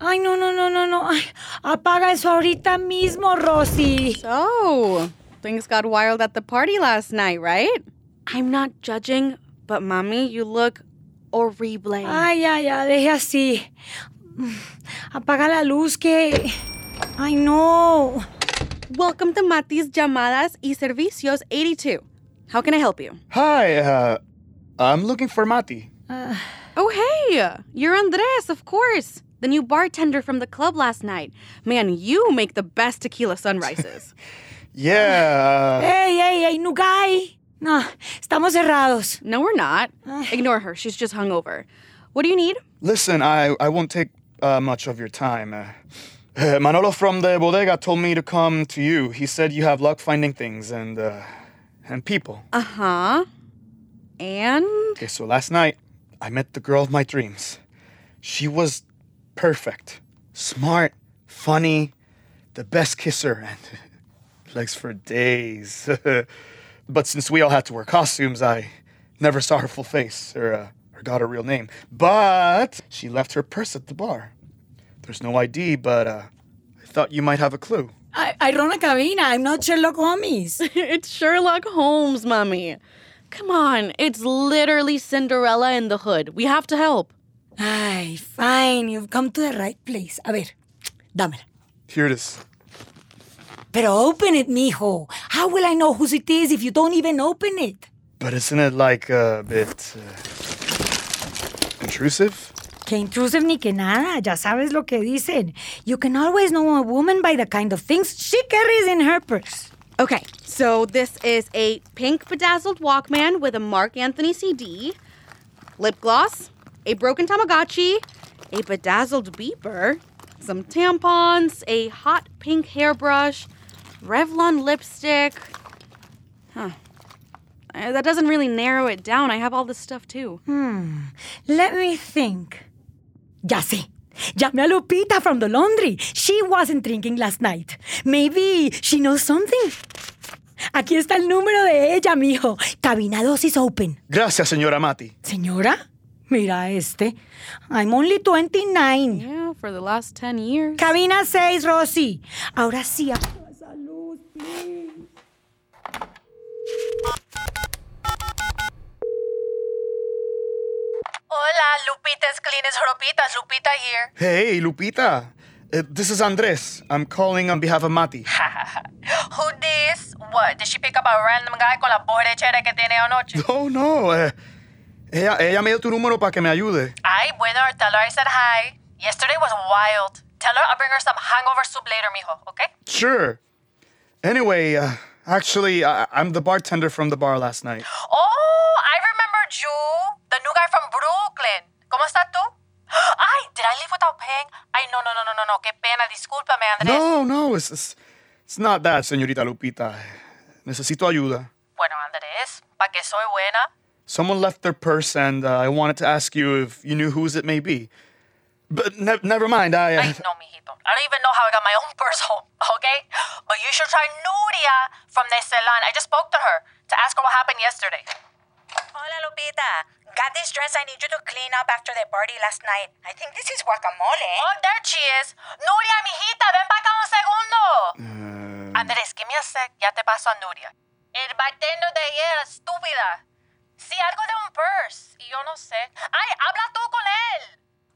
Ay, no, no, no, no, no. Ay, apaga eso ahorita mismo, Rossy. So, things got wild at the party last night, right? I'm not judging, but mommy, you look horrible. Ay, ay, ay, deje así. Apaga la luz que... Ay, no. Welcome to Matty's Llamadas y Servicios 82. How can I help you? Hi, uh, I'm looking for Matty. Oh, hey, you're Andres, of course. The new bartender from the club last night. Man, you make the best tequila sunrises. Yeah, uh, Hey, hey, hey, Nugay. No, estamos cerrados. no, we're not. Ignore her. She's just hungover. What do you need? listen, I, I won't take uh, much of your time. Uh, uh, Manolo from the bodega told me to come to you. He said you have luck finding things and, uh, and people. Uh huh. And? Okay, so last night, I met the girl of my dreams. She was perfect, smart, funny, the best kisser, and legs for days. but since we all had to wear costumes, I never saw her full face or, uh, or got her real name. But she left her purse at the bar. There's no ID, but uh, I thought you might have a clue. I, I run a cabina. I'm not Sherlock Holmes. it's Sherlock Holmes, mommy. Come on, it's literally Cinderella in the hood. We have to help. Ay, fine. You've come to the right place. A ver, dámela. Here it is. Pero open it, mijo. How will I know whose it is if you don't even open it? But isn't it like a bit uh, intrusive? Que intrusive ni que nada. Ya sabes lo que dicen. You can always know a woman by the kind of things she carries in her purse. Okay, so this is a pink bedazzled Walkman with a Marc Anthony CD, lip gloss, a broken Tamagotchi, a bedazzled beeper, some tampons, a hot pink hairbrush, Revlon lipstick. Huh. Uh, That doesn't really narrow it down. I have all this stuff too. Hmm. Let me think. Ya sé. Llame a Lupita from the laundry. She wasn't drinking last night. Maybe she knows something. Aquí está el número de ella, mijo. Cabina dosis open. Gracias, señora Matty. Señora, mira este. I'm only 29. Yeah, for the last 10 years. Cabina 6, Rossy. Ahora sí, apaga esa please. Hola, Lupita's Cleanest Joropitas. Lupita here. Hey, Lupita. Uh, this is Andres. I'm calling on behalf of Matty. Who this? What? Did she pick up a random guy con la borrachera que tiene anoche? No, no. eh, ella, ella me dio tu número para que me ayude. Ay, bueno, tell her I said hi. Yesterday was wild. Tell her I'll bring her some hangover soup later, mijo, okay? Sure. Anyway, uh, actually, I, I'm the bartender from the bar last night. Oh, I remembered you. The new guy from Brooklyn. ¿Cómo estás tú? Ay, did I leave without paying? Ay, no, no, no, no, no, no. Qué pena. Discúlpame, Andrés. No, no, it's, it's, it's not that, señorita Lupita. Necesito ayuda. Bueno, Andrés, ¿pa' que soy buena? Someone left their purse, and uh, I wanted to ask you if you knew whose it may be. But ne- never mind. I. Uh, Ay, no, mijito. I don't even know how I got my own purse home, okay? But you should try Nuria from the salon. I just spoke to her to ask her what happened yesterday. Hola, Lupita. Got this dress I need you to clean up after the party last night. I think this is guacamole. Oh, there she is. Nuria, mijita, ven para acá un segundo. uh, Andrés, give me a sec. Ya te paso a Nuria. El bartender de ayer, estúpida. Sí, algo de un purse. Y yo no sé. Ay, habla tú con él.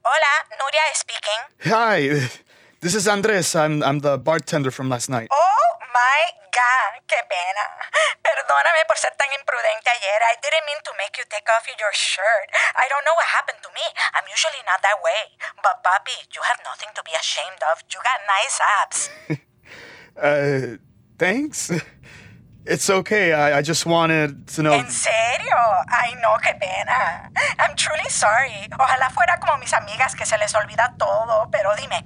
Hola, Nuria speaking. hi, this is Andres. I'm, I'm the bartender from last night. Oh my God, qué pena. Perdóname por ser tan imprudente ayer. I didn't mean to make you take off your shirt. I don't know what happened to me. I'm usually not that way. But, papi, you have nothing to be ashamed of. You got nice abs. Uh, thanks. It's okay. I, I just wanted to know. ¿En serio? Ay, no, qué pena. I'm truly sorry. Ojalá fuera como mis amigas que se les olvida todo. Pero dime,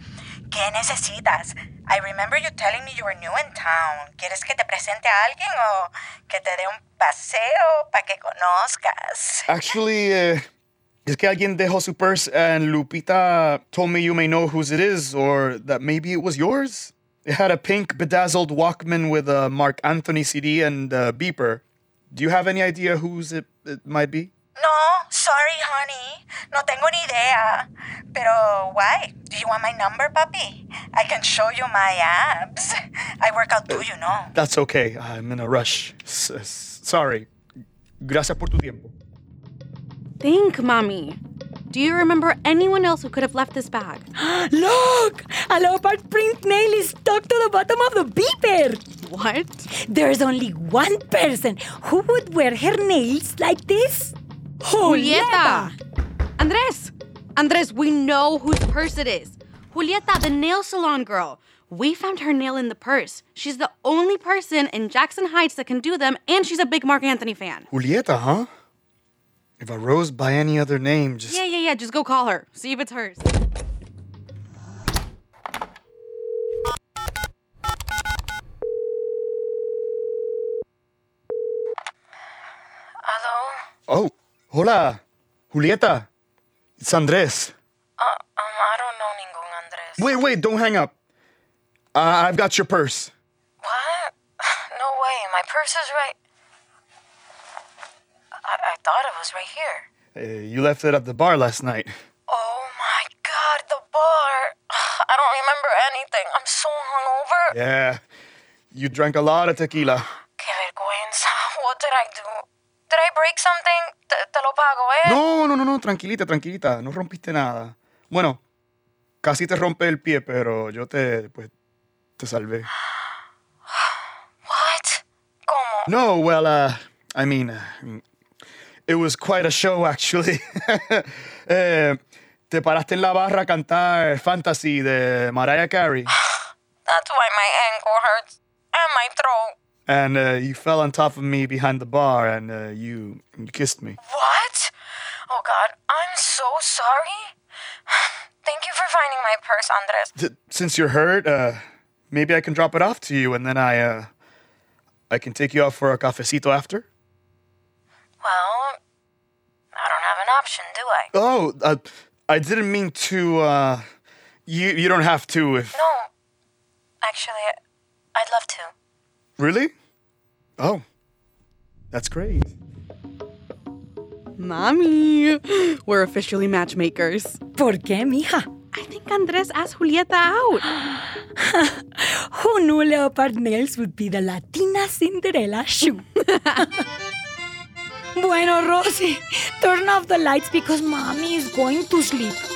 ¿qué necesitas? I remember you telling me you were new in town. ¿Quieres que te presente a alguien o que te dé un paseo para que conozcas? Actually, uh, es que alguien dejó su purse and Lupita told me you may know whose it is or that maybe it was yours. It had a pink bedazzled Walkman with a Marc Anthony CD and a beeper. Do you have any idea whose it, it might be? No, sorry, honey. No tengo ni idea. Pero, why? Do Do you want my number, puppy? I can show you my abs. I work out too, you know. That's okay. I'm in a rush. S- s- sorry. Gracias por tu tiempo. Think, mommy. Do you remember anyone else who could have left this bag? Look! A leopard print nail is stuck to the bottom of the beeper. What? There's only one person who would wear her nails like this. Julieta! Andres! Andres, we know whose purse it is. Julieta, the nail salon girl. We found her nail in the purse. She's the only person in Jackson Heights that can do them, and she's a big Marc Anthony fan. Julieta, huh? If I rose by any other name, just. Yeah, yeah, yeah. Just go call her. See if it's hers. Hello? Oh, hola. Julieta. It's Andres. Uh, um, I don't know ningún Andres. Wait, wait, don't hang up. Uh, I've got your purse. What? No way. My purse is right. I, I thought it was right here. Uh, you left it at the bar last night. Oh my god, the bar. I don't remember anything. I'm so hungover. Yeah. You drank a lot of tequila. Qué vergüenza. What did I do? Did I break something? Te, te lo pago, eh? No, no, no, no, tranquilita, tranquilita. No rompiste nada. Bueno, casi te rompe el pie, pero yo te, pues, te salvé. What? ¿Cómo? No, well, uh, I mean, uh, it was quite a show, actually. eh, te paraste en la barra a cantar Fantasy de Mariah Carey. That's why my ankle hurts. And my throat. And uh, you fell on top of me behind the bar and uh, you, you kissed me. What? Oh god, I'm so sorry. Thank you for finding my purse, Andres. Since you're hurt, uh, maybe I can drop it off to you and then I, uh, I can take you out for a cafecito after? Well, I don't have an option, do I? Oh, uh, I didn't mean to, uh, you, you don't have to if... No. Actually, I'd love to. Really? Oh, that's great. Mommy, we're officially matchmakers. ¿Por qué, mija? I think Andres asked Julieta out. Who knew leopard nails would be the Latina Cinderella shoe? bueno, Rossy, turn off the lights because mommy is going to sleep.